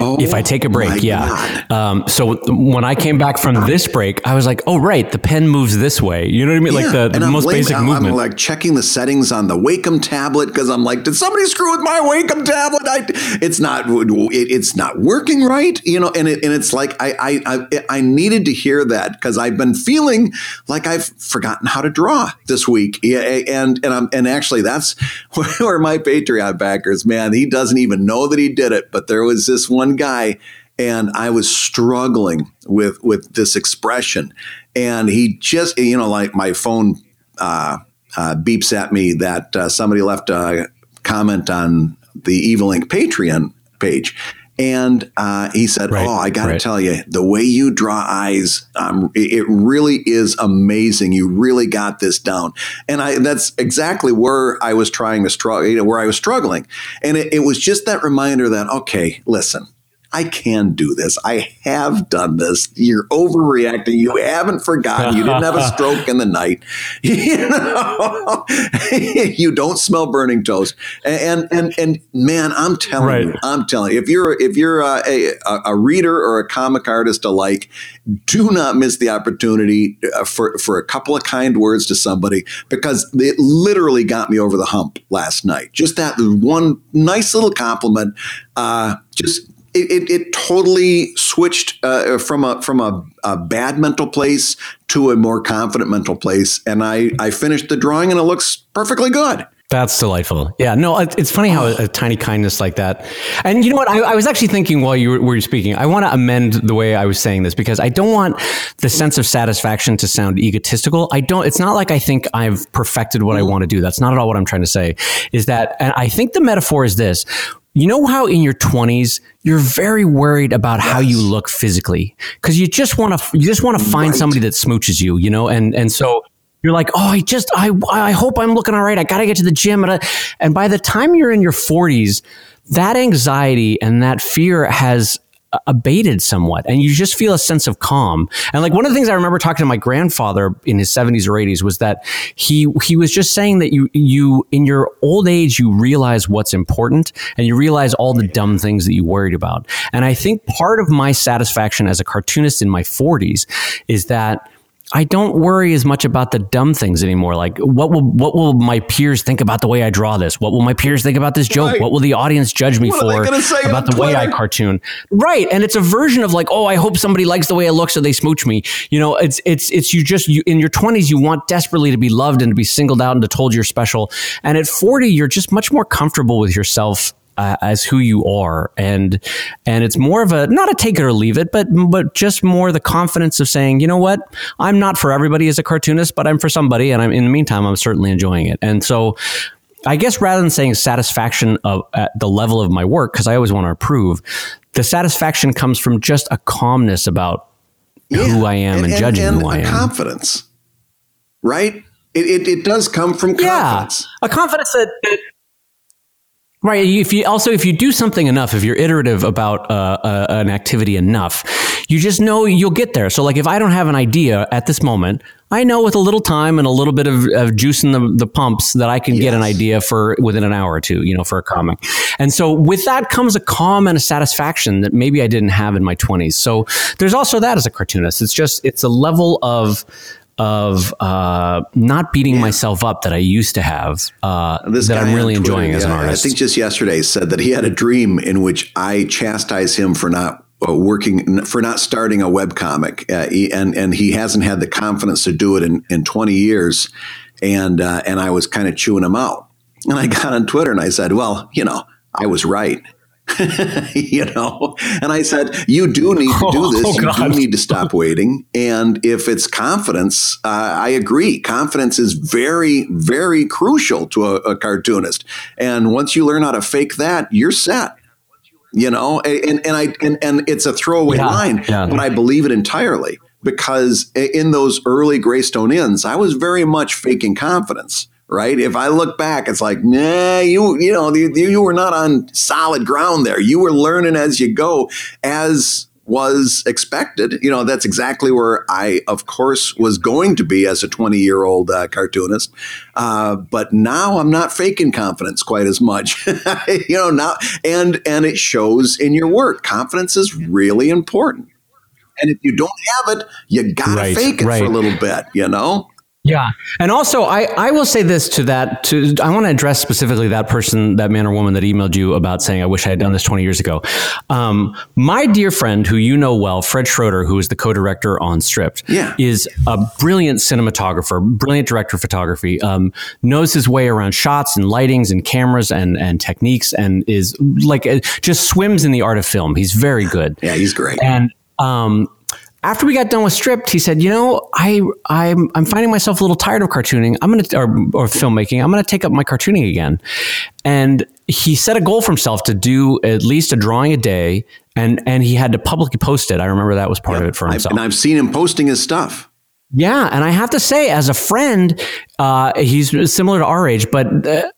Oh, if I take a break, yeah. Um, so when I came back from this break, I was like, "Oh, right, the pen moves this way." You know what I mean? Yeah. Like the, the most basic I'm, movement. I'm like checking the settings on the Wacom tablet because I'm like, "Did somebody screw with my Wacom tablet?" I, it's not, it, it's not working right, you know. And it, and it's like I I I, I needed to hear that because I've been feeling like I've forgotten how to draw this week. Yeah, and and I'm and actually that's where my Patreon backers, man, he doesn't even know that he did it, but there was this one one guy and I was struggling with with this expression, and he just you know like my phone uh, uh, beeps at me that uh, somebody left a comment on the Evil Inc Patreon page. And uh, he said, right, "Oh, I got to right. tell you, the way you draw eyes, um, it, really is amazing. You really got this down." And I, that's exactly where I was trying to struggle, you know, where I was struggling. And it, it was just that reminder that, okay, listen, I can do this. I have done this. You're overreacting. You haven't forgotten. You didn't have a stroke in the night. You know, you don't smell burning toast. And and and man, I'm telling right. you, I'm telling you, if you're if you're a, a, a, reader or a comic artist alike, do not miss the opportunity uh, for for a couple of kind words to somebody because it literally got me over the hump last night. Just that one nice little compliment. Uh, just it, it, totally switched uh, from a from a, a, bad mental place to a more confident mental place, and I I finished the drawing and it looks perfectly good. That's delightful. Yeah, no, it's funny how a, a tiny kindness like that. And you know what? I, I was actually thinking while you were, were speaking, I want to amend the way I was saying this because I don't want the sense of satisfaction to sound egotistical. I don't. It's not like I think I've perfected what I want to do. That's not at all what I'm trying to say. Is that? And I think the metaphor is this: you know how in your 20s you're very worried about yes. how you look physically because you just want to you just want to find right. somebody that smooches you you know and and so you're like oh i just i i hope i'm looking all right i gotta get to the gym and, I, and by the time you're in your 40s that anxiety and that fear has abated somewhat and you just feel a sense of calm. And like one of the things i remember talking to my grandfather in his 70s or 80s was that he he was just saying that you you in your old age you realize what's important and you realize all the dumb things that you worried about. And i think part of my satisfaction as a cartoonist in my 40s is that I don't worry as much about the dumb things anymore. Like what will what will my peers think about the way I draw this? What will my peers think about this joke? Right. What will the audience judge me what for about the Twitter? way I cartoon? Right. And it's a version of like, oh, I hope somebody likes the way I look so they smooch me. You know, it's it's it's you just you in your 20s you want desperately to be loved and to be singled out and to told you're special. And at 40 you're just much more comfortable with yourself uh, as who you are, and and it's more of a not a take it or leave it, but but just more the confidence of saying, you know what, I'm not for everybody as a cartoonist, but I'm for somebody, and I'm in the meantime, I'm certainly enjoying it, and so. I guess rather than saying satisfaction of at the level of my work, because I always want to improve, the satisfaction comes from just a calmness about yeah. who I am and, and judging and who I am. Confidence, right? It, it, it, does come from confidence. Yeah, a confidence that, that Right. If you also if you do something enough, if you're iterative about uh, uh, an activity enough, you just know you'll get there. So, like if I don't have an idea at this moment, I know with a little time and a little bit of, of juice in the, the pumps that I can yes. get an idea for within an hour or two, you know, for a comic. And so with that comes a calm and a satisfaction that maybe I didn't have in my 20s. So there's also that as a cartoonist. It's just it's a level of of uh, not beating yeah. myself up that I used to have uh, that I'm really enjoying Twitter, as an artist. I think just yesterday said that he had a dream in which I chastise him for not uh, working for not starting a web comic, uh, and and he hasn't had the confidence to do it in, in 20 years, and uh, and I was kind of chewing him out, and I got on Twitter and I said, well, you know, I was right. you know, and I said, you do need to do this. Oh, you do need to stop waiting. And if it's confidence, uh, I agree. Confidence is very, very crucial to a, a cartoonist. And once you learn how to fake that, you're set you know and and i and, and it's a throwaway yeah, line yeah. but i believe it entirely because in those early Greystone Inns i was very much faking confidence right? If I look back, it's like, nah, you you know, you, you were not on solid ground there. You were learning as you go, as was expected. You know, that's exactly where I, of course, was going to be as a 20 year old uh, cartoonist. Uh, but now I'm not faking confidence quite as much. you know, now and and it shows in your work. Confidence is really important. And if you don't have it, you gotta right, fake it right. for a little bit. You know. Yeah. And also, I, I will say this to that, to, I want to address specifically that person, that man or woman that emailed you about saying, I wish I had done this 20 years ago. Um, my dear friend, who you know well, Fred Schroeder, who is the co director on Stripped, yeah. is a brilliant cinematographer, brilliant director of photography, um, knows his way around shots and lightings and cameras and, and techniques, and is like, uh, just swims in the art of film. He's very good. Yeah, he's great. And, um, after we got done with stripped, he said, "You know, I I'm I'm finding myself a little tired of cartooning. I'm gonna or, or filmmaking. I'm gonna take up my cartooning again." And he set a goal for himself to do at least a drawing a day, and and he had to publicly post it. I remember that was part yep. of it for himself. I've, and I've seen him posting his stuff. Yeah, and I have to say, as a friend, uh, he's similar to our age, but uh,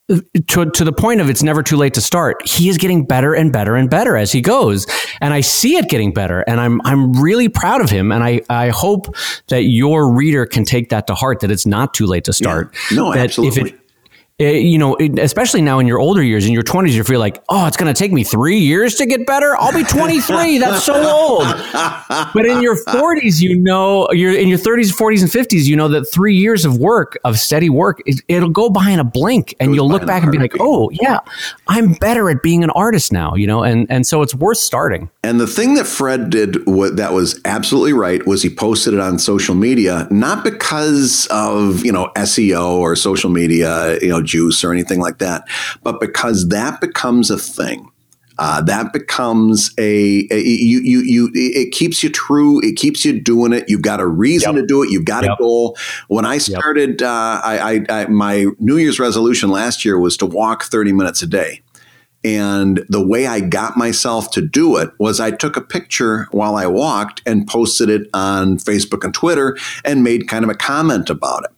to to the point of it's never too late to start. He is getting better and better and better as he goes, and I see it getting better, and I'm I'm really proud of him, and I I hope that your reader can take that to heart that it's not too late to start. Yeah. No, that absolutely. If it, Eh, you know, especially now in your older years, in your 20s, you feel like, oh, it's going to take me three years to get better. I'll be 23. That's so old. But in your 40s, you know, you're in your 30s, 40s, and 50s, you know that three years of work, of steady work, it, will go by in a blink, and you'll look back and be like, oh, yeah, I'm better at being an artist now, you know, and and so it's worth starting. And the thing that Fred did what that was absolutely right was he posted it on social media, not because of you know SEO or social media, you know juice or anything like that, but because that becomes a thing. Uh, that becomes a, a, you you you it keeps you true it keeps you doing it you've got a reason yep. to do it you've got yep. a goal when i started yep. uh, I, I, I, my new year's resolution last year was to walk 30 minutes a day and the way I got myself to do it was I took a picture while I walked and posted it on Facebook and Twitter and made kind of a comment about it.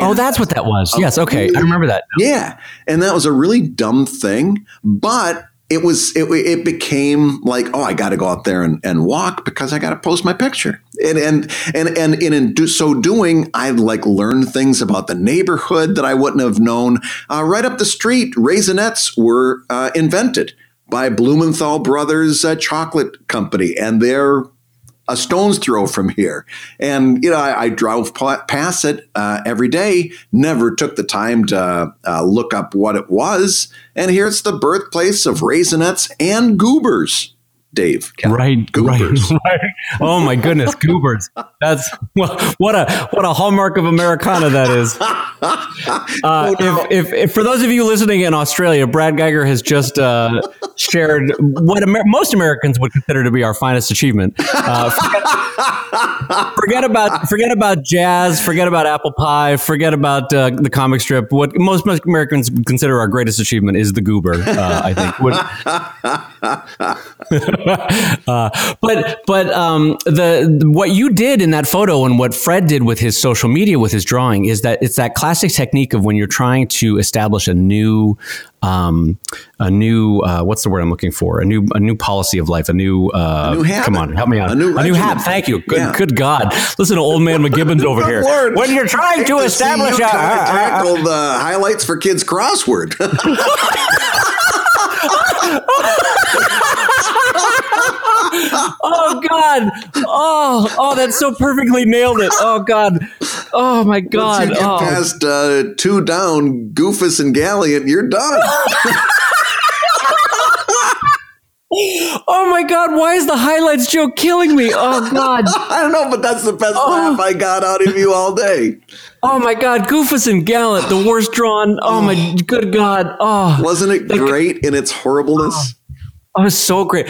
Oh, that's what that was. Yes. Okay. I remember that. Yeah. And that was a really dumb thing, but it was, it, it became like, oh, I got to go out there and, and walk because I got to post my picture. And, and, and, and, in do, so doing, I like learned things about the neighborhood that I wouldn't have known. Uh, right up the street, Raisinets were uh, invented by Blumenthal Brothers uh, Chocolate Company, and they're a stone's throw from here. And, you know, I, I drove past it uh, every day, never took the time to uh, look up what it was. And here it's the birthplace of Raisinets and Goobers. Dave. Right, goobers. right, right. Oh my goodness, goobers. That's what a what a hallmark of Americana that is. Uh, oh, if, if, if, for those of you listening in Australia, Brad Guigar has just uh, shared what Amer- most Americans would consider to be our finest achievement. Uh, forget, forget, about forget about jazz, forget about apple pie, forget about uh, the comic strip. What most, most Americans consider our greatest achievement is the goober. Uh, I think. uh, but but um, the, what you did in that photo and what Fred did with his social media with his drawing is that it's that classic technique of when you're trying to establish a new um, a new uh, what's the word I'm looking for? A new a new policy of life, a new, uh, a new come on, help me out. A new, a new habit. Thank you. Good, Yeah. good God. Listen to old man McGibbons over here. Lord. When you're trying to establish a, come and a- a- tackle the highlights for kids crossword. oh God, oh oh, that's so perfectly nailed it. Oh God, oh my Once God. you get Oh. past uh, two down, Goofus and Gallant, you're done. oh my God, why is the highlights joke killing me? Oh God. I don't know, but that's the best Oh. laugh I got out of you all day. Oh my God, Goofus and Gallant, the worst drawn. Oh my good God. Oh, Wasn't it great in its horribleness? Oh, it's so great.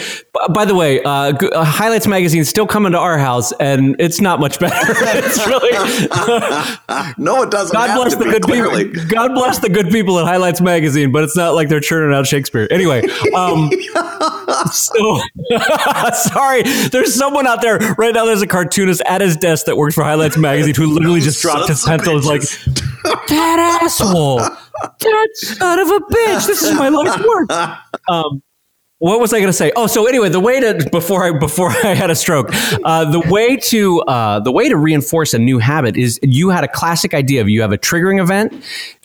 By the way, uh, uh, Highlights magazine is still coming to our house, and it's not much better. it's really No, it doesn't. God bless the be, good clearly. people. God bless the good people at Highlights magazine, but it's not like they're churning out Shakespeare. Anyway, um, so sorry. There's someone out there right now. There's a cartoonist at his desk that works for Highlights magazine who literally just dropped his pencil. was like, that asshole, that son of a bitch. This is my life's work. Um, what was I going to say? Oh, so anyway, the way to before I before I had a stroke, uh, the way to uh, the way to reinforce a new habit is you had a classic idea of you have a triggering event,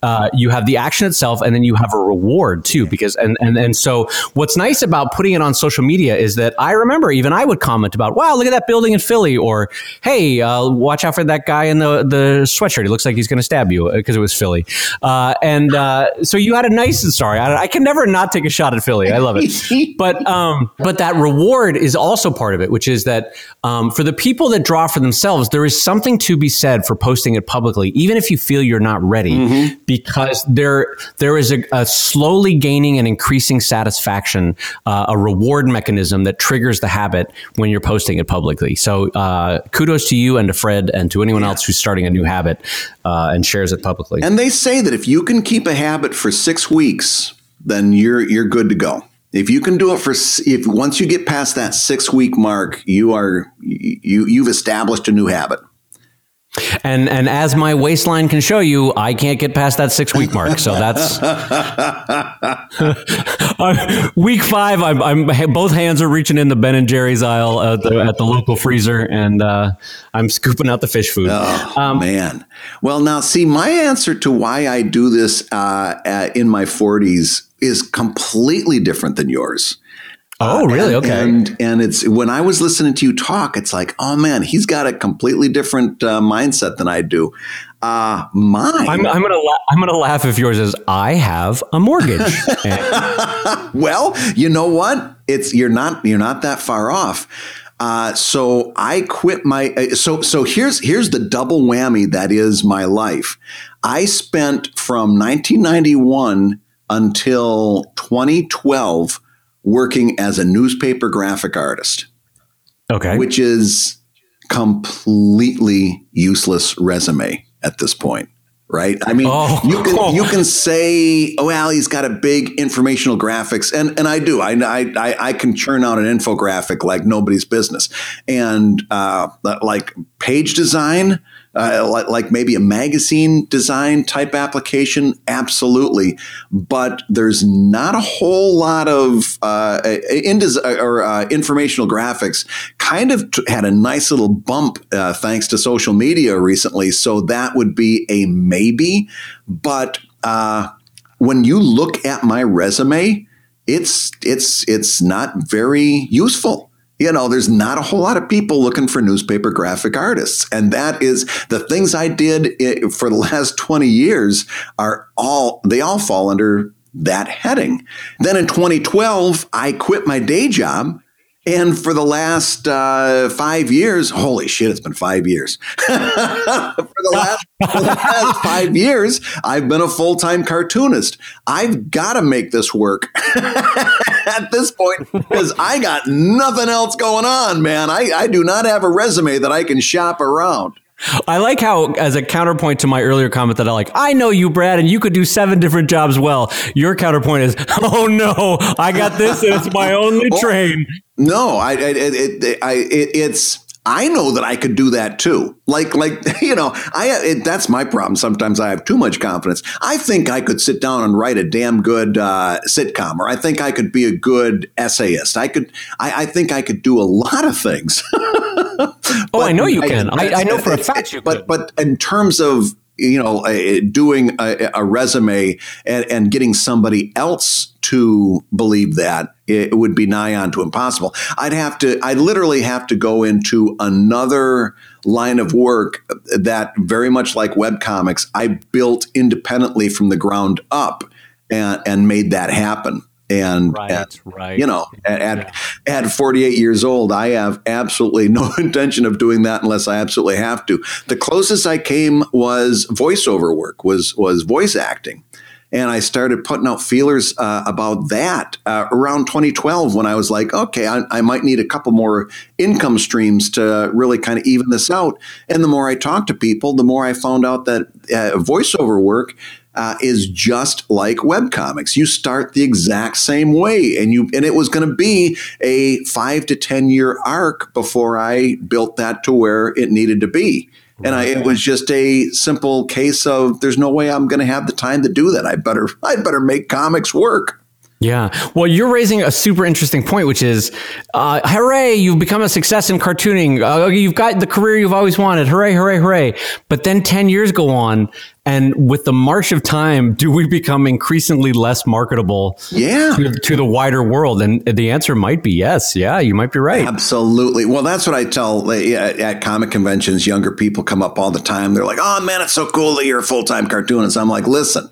uh, you have the action itself, and then you have a reward too. Because and and and so what's nice about putting it on social media is that I remember even I would comment about, wow, look at that building in Philly, or hey, uh, watch out for that guy in the the sweatshirt. He looks like he's going to stab you because it was Philly, uh, and uh, so you had a nice sorry. I, I can never not take a shot at Philly. I love it but um, but that reward is also part of it, which is that um, for the people that draw for themselves, there is something to be said for posting it publicly, even if you feel you're not ready, because there there is a, a slowly gaining and increasing satisfaction, uh, a reward mechanism that triggers the habit when you're posting it publicly. So uh, kudos to you and to Fred and to anyone else who's starting a new habit uh, and shares it publicly. And they say that if you can keep a habit for six weeks, then you're you're good to go. If you can do it for if once you get past that six week mark, you are you you've established a new habit. And and as my waistline can show you, I can't get past that six week mark. So that's week five. I'm, I'm both hands are reaching in the Ben and Jerry's aisle at the, at the local freezer, and uh, I'm scooping out the fish food. Oh man! Well, now see, my answer to why I do this uh, uh, in my 40s is completely different than yours. Oh, really? And- Okay. And and it's when I was listening to you talk, it's like, oh man, he's got a completely different uh, mindset than I do. Uh, mine. I'm, I'm gonna la- I'm gonna laugh if yours is I have a mortgage. And- well, you know what? It's you're not you're not that far off. Uh, so I quit my uh, so so here's here's the double whammy that is my life. I spent from 1991 until 2012 working as a newspaper graphic artist, okay. which is completely useless resume at this point. Right. I mean, Oh. you can you can say, oh, well, he's got a big informational graphics, and and I do. I I I can churn out an infographic like nobody's business, and uh, like page design, uh, like like maybe a magazine design type application, absolutely. But there's not a whole lot of uh, des- or uh, informational graphics. Kind of t- had a nice little bump uh, thanks to social media recently, so that would be a maybe. But uh, when you look at my resume, it's it's it's not very useful. You know, there's not a whole lot of people looking for newspaper graphic artists, and that is the things I did for the last 20 years are all they all fall under that heading. Then in 2012, I quit my day job. And for the last uh, five years, holy shit, it's been five years. for, the last, for the last five years, I've been a full time cartoonist. I've got to make this work at this point because I got nothing else going on, man. I, I do not have a resume that I can shop around. I like how, as a counterpoint to my earlier comment that I like, I know you, Brad, and you could do seven different jobs well. Your counterpoint is, oh no, I got this, and it's my only train. No, I, I, it, it, I, it, it's I know that I could do that too. Like, like you know, I it, that's my problem. Sometimes I have too much confidence. I think I could sit down and write a damn good uh, sitcom, or I think I could be a good essayist. I could, I, I think I could do a lot of things. Oh, I know you can. I, I, know for a fact you but, But in terms of you know, doing a, a resume and, and, getting somebody else to believe that it would be nigh on to impossible. I'd have to, I'd literally have to go into another line of work that very much like web comics, I built independently from the ground up and, and made that happen. And, right, at, right. you know, at, yeah. at 48 years old, I have absolutely no intention of doing that unless I absolutely have to. The closest I came was voiceover work, was was voice acting. And I started putting out feelers uh, about that uh, around 2012 when I was like, okay, I, I, might need a couple more income streams to really kind of even this out. And the more I talked to people, the more I found out that uh, voiceover work uh, is just like web comics. You start the exact same way, and you and it was going to be a five to ten year arc before I built that to where it needed to be. And I, it was just a simple case of there's no way I'm going to have the time to do that. I better I better make comics work. Yeah. Well, you're raising a super interesting point, which is, uh, hooray, you've become a success in cartooning. Uh, you've got the career you've always wanted. Hooray, hooray, hooray. But then 10 years go on. And with the march of time, do we become increasingly less marketable yeah. to, to the wider world? And the answer might be yes. Yeah, you might be right. Absolutely. Well, that's what I tell at comic conventions. Younger people come up all the time. They're like, oh, man, it's so cool that you're a full time cartoonist. I'm like, listen,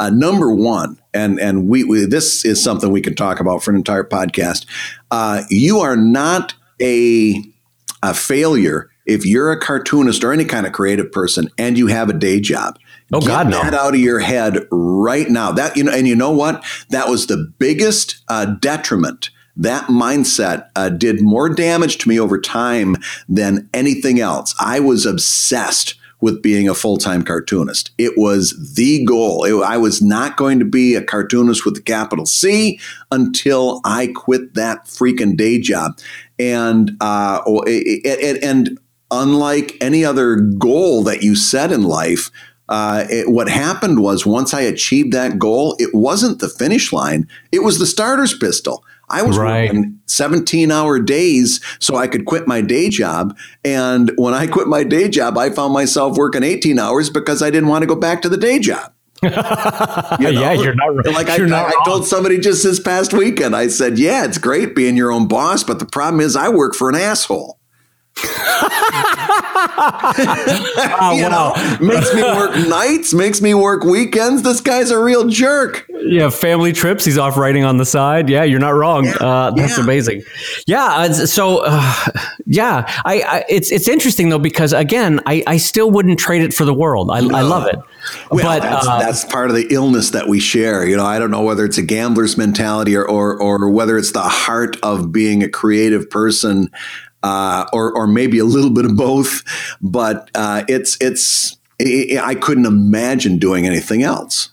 uh, number one, and and we, we, this is something we could talk about for an entire podcast. Uh, you are not a a failure if you're a cartoonist or any kind of creative person and you have a day job. Oh Get God, no! That out of your head right now. That you know, and you know what? That was the biggest uh, detriment that mindset uh, did more damage to me over time than anything else. I was obsessed with being a full time cartoonist. It was the goal. It, I was not going to be a cartoonist with a capital C until I quit that freaking day job. And uh, it, it, and unlike any other goal that you set in life, uh, it, what happened was once I achieved that goal, it wasn't the finish line; it was the starter's pistol. I was right. working 17 hour days so I could quit my day job. And when I quit my day job, I found myself working 18 hours because I didn't want to go back to the day job. you know? yeah, you're not like you're I, not I, I told somebody just this past weekend. I said, "Yeah, it's great being your own boss, but the problem is I work for an asshole." Oh, you wow. know, makes me work nights, makes me work weekends. This guy's a real jerk. Yeah, family trips. He's off writing on the side. Yeah, you're not wrong. Yeah, uh, that's yeah. amazing. Yeah. Uh, so, uh, yeah, I, I, it's it's interesting though because again, I, I still wouldn't trade it for the world. I, no. I love it. Well, but that's, uh, that's part of the illness that we share. You know, I don't know whether it's a gambler's mentality or or, or whether it's the heart of being a creative person uh, or or maybe a little bit of both. But uh, it's it's it, I couldn't imagine doing anything else.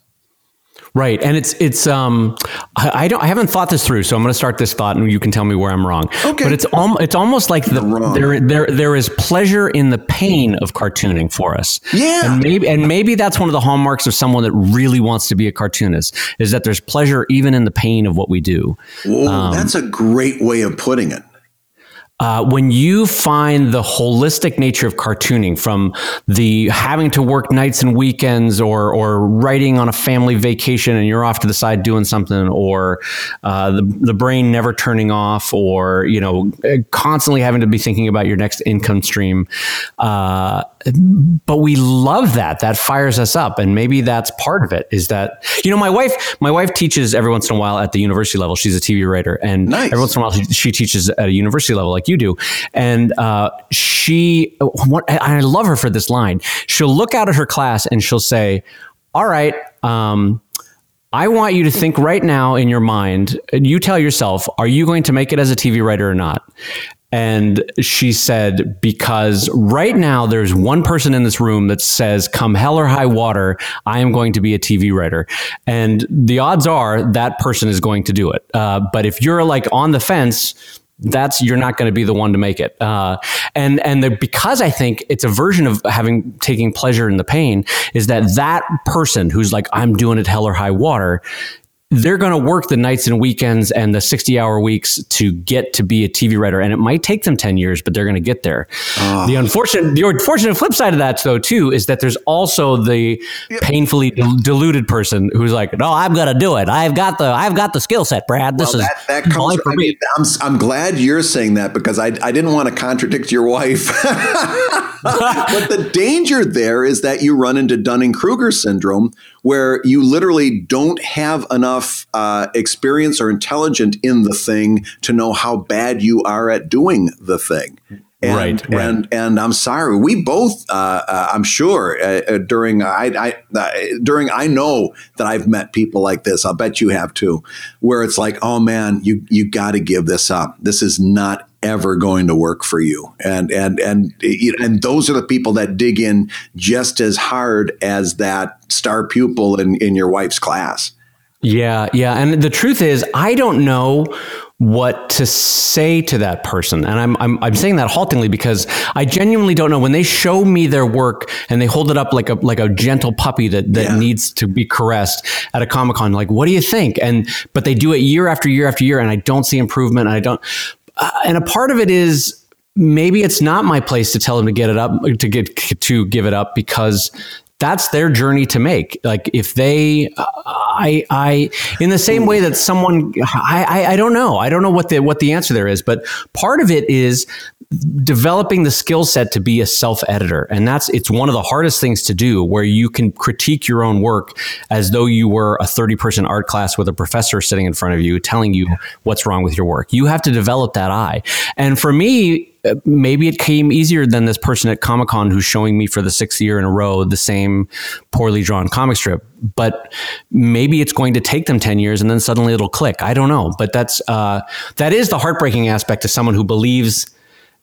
Right, and it's it's um I, I, don't I haven't thought this through, so I'm going to start this thought, and you can tell me where I'm wrong. Okay, but it's al- it's almost like the there there there is pleasure in the pain of cartooning for us. Yeah, and maybe and maybe that's one of the hallmarks of someone that really wants to be a cartoonist is that there's pleasure even in the pain of what we do. Whoa, um, that's a great way of putting it uh, when you find the holistic nature of cartooning from the having to work nights and weekends or or writing on a family vacation and you're off to the side doing something or uh, the, the brain never turning off or you know constantly having to be thinking about your next income stream uh, but we love that that fires us up and maybe that's part of it is that you know my wife my wife teaches every once in a while at the university level she's a tv writer and nice. every once in a while she, she teaches at a university level like you do. And uh, she, what, I love her for this line. She'll look out at her class and she'll say, "All right." Um, I want you to think right now in your mind, you tell yourself, are you going to make it as a TV writer or not? And she said, because right now there's one person in this room that says, come hell or high water, I am going to be a TV writer. And the odds are that person is going to do it. Uh, but if you're like on the fence, that's you're not going to be the one to make it. Uh, and and the, because I think it's a version of having taking pleasure in the pain is that that person who's like I'm doing it hell or high water they're going to work the nights and weekends and the 60 hour weeks to get to be a TV writer. And it might take them 10 years, but they're going to get there. Oh. The unfortunate, the unfortunate flip side of that though, too, is that there's also the painfully deluded person who's like, no, I'm going to do it. I've got the, I've got the skill set, Brad. This well, is that, that comes, for I mean, me. I'm, I'm glad you're saying that because I, I didn't want to contradict your wife. but the danger there is that you run into Dunning Kruger syndrome where you literally don't have enough uh, experience or intelligence in the thing to know how bad you are at doing the thing. And, right, right, and and I'm sorry. We both, uh, uh, I'm sure, uh, uh during I, I uh, during I know that I've met people like this. I'll bet you have too, where it's like, oh man, you you got to give this up. This is not ever going to work for you. And and and and those are the people that dig in just as hard as that star pupil in in your wife's class. Yeah, yeah. And the truth is, I don't know what to say to that person. And I'm, I'm, I'm saying that haltingly because I genuinely don't know when they show me their work and they hold it up like a, like a gentle puppy that, that yeah. needs to be caressed at a Comic Con. Like, what do you think? And, but they do it year after year after year and I don't see improvement and I don't, uh, and a part of it is, maybe it's not my place to tell them to get it up to get to give it up because that's their journey to make. Like if they, I, I, in the same way that someone, I, I, I don't know, I don't know what the what the answer there is, but part of it is developing the skill set to be a self editor, and that's it's one of the hardest things to do, where you can critique your own work as though you were a thirty person art class with a professor sitting in front of you telling you what's wrong with your work. You have to develop that eye, and for me maybe it came easier than this person at Comic Con who's showing me for the sixth year in a row the same poorly drawn comic strip. But maybe it's going to take them 10 years and then suddenly it'll click. I don't know. But that's, uh, that is the heartbreaking aspect to someone who believes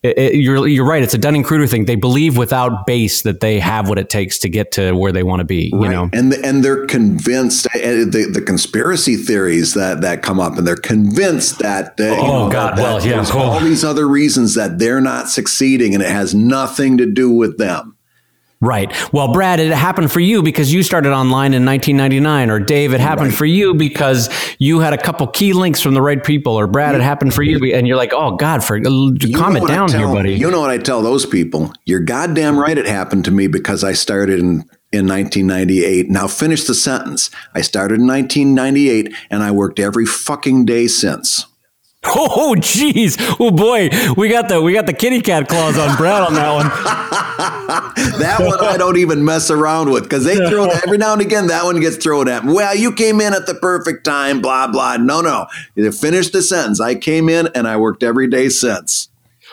it, it, you're you're right. It's a Dunning Kruger thing. They believe without base that they have what it takes to get to where they want to be. Right. You know, and the, and they're convinced. Uh, the, the conspiracy theories that that come up, and they're convinced that. Uh, oh know, God! That, well, yeah. There's all these other reasons that they're not succeeding, and it has nothing to do with them. Right. Well, Brad, it happened for you because you started online in 1999, or Dave, it happened right. for you because you had a couple key links from the right people, or Brad, it happened for you, and you're like, oh God, for calm it down tell, here, buddy. You know what I tell those people? You're goddamn right. It happened to me because I started in in 1998. Now finish the sentence. I started in 1998, and I worked every fucking day since. Oh, jeez. Oh boy, we got the we got the kitty cat claws on Brad on that one. that one I don't even mess around with because they throw that every now and again. That one gets thrown at me. Well, you came in at the perfect time. Blah blah. No, no. You finish the sentence. I came in and I worked every day since.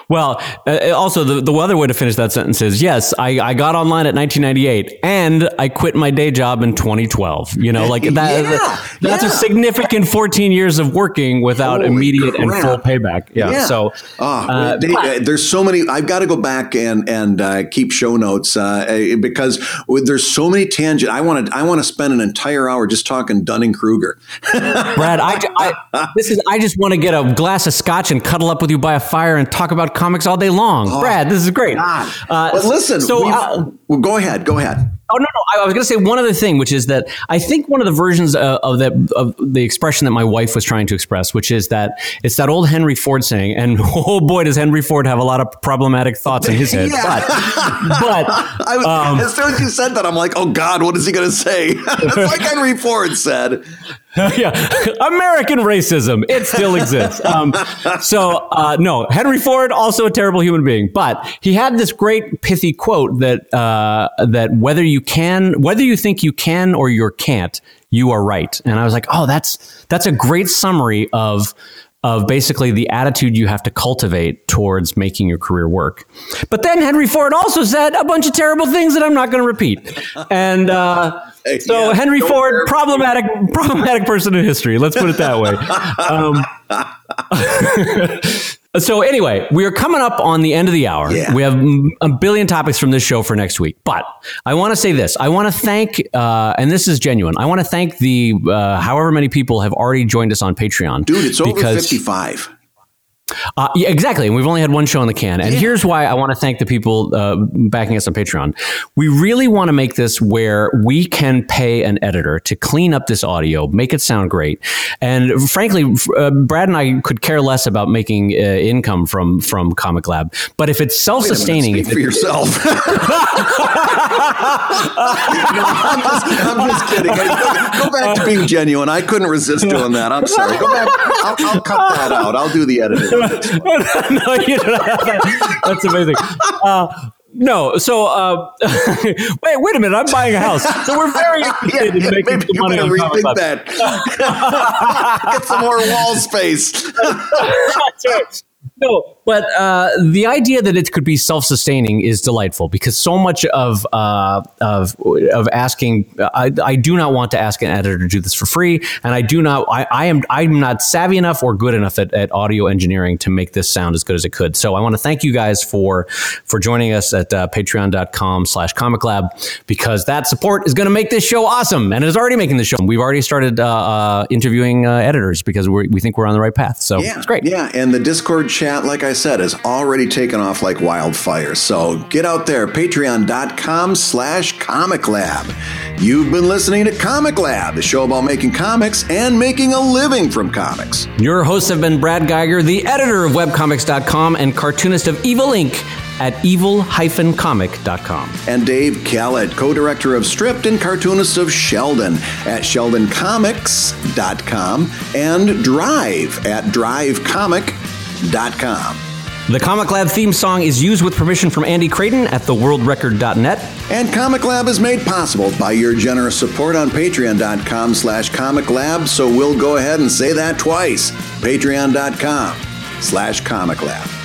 Well, uh, also the, the other way to finish that sentence is yes, I, I got online at 1998 and I quit my day job in 2012. You know, like that, yeah, that that's yeah. a significant 14 years of working without Holy immediate crap. and full payback. Yeah. yeah. So oh, uh, they, but, there's so many. I've got to go back and and uh, keep show notes uh, eh, because there's so many tangent. I want to I want to spend an entire hour just talking Dunning Kruger. Brad, I, I, this is I just want to get a glass of scotch and cuddle up with you by a fire and talk about comics all day long. Oh, Brad, this is great. Uh, but listen, so uh, well, go ahead, go ahead. Oh no, no! I was going to say one other thing, which is that I think one of the versions of, of that of the expression that my wife was trying to express, which is that it's that old Henry Ford saying, and oh boy, does Henry Ford have a lot of problematic thoughts in his head. yeah. But, but was, um, as soon as you said that, I'm like, oh God, what is he going to say? it's like Henry Ford said. yeah, American racism. It still exists. Um, so, uh, no, Henry Ford, also a terrible human being, but he had this great pithy quote that, uh, that whether you can, whether you think you can or you can't, you are right. And I was like, oh, that's, that's a great summary of, of basically the attitude you have to cultivate towards making your career work. But then Henry Ford also said a bunch of terrible things that I'm not going to repeat. And uh, so yeah, Henry Ford, problematic, problematic person in history. Let's put it that way. Um, So anyway, we are coming up on the end of the hour. Yeah. We have a billion topics from this show for next week, but I want to say this. I want to thank, uh, and this is genuine. I want to thank the uh, however many people have already joined us on Patreon. Dude, it's over fifty-five. Uh, yeah, exactly. And we've only had one show in the can. And yeah. here's why I want to thank the people uh, backing us on Patreon. We really want to make this where we can pay an editor to clean up this audio, make it sound great. And frankly, uh, Brad and I could care less about making uh, income from from Comic Lab. But if it's self sustaining, speak for yourself. no, I'm, just, I'm just kidding. Go, back to being genuine. I couldn't resist doing that. I'm sorry. Go back. I'll, I'll cut that out. I'll do the editing. no, you don't have that. That's amazing. Uh, no, so uh, wait, wait a minute. I'm buying a house, so we're very interested yeah, in making some money on rethink that. Get some more wall space. That's right no, but uh, the idea that it could be self-sustaining is delightful because so much of uh, of of asking, I, I, do not want to ask an editor to do this for free, and I do not. I, I am I'm not savvy enough or good enough at, at, audio engineering to make this sound as good as it could. So I want to thank you guys for for joining us at uh, Patreon.com/slash Comic Lab because that support is going to make this show awesome, and it is already making the show. We've already started uh, uh, interviewing uh, editors because we think we're on the right path. So yeah, it's great. Yeah, and the Discord chat like I said, has already taken off like wildfire. So get out there, patreon.com slash comic lab. You've been listening to Comic Lab, the show about making comics and making a living from comics. Your hosts have been Brad Guigar, the editor of webcomics.com and cartoonist of Evil Inc at evil-comic.com. And Dave Kellett, co-director of Stripped and cartoonist of Sheldon at sheldoncomics.com and Drive at drivecomic.com theworldrecord.com. The Comic Lab theme song is used with permission from Andy Creighton at theworldrecord.net. And Comic Lab is made possible by your generous support on patreon.com slash comic lab, so we'll go ahead and say that twice. Patreon.com slash comic lab.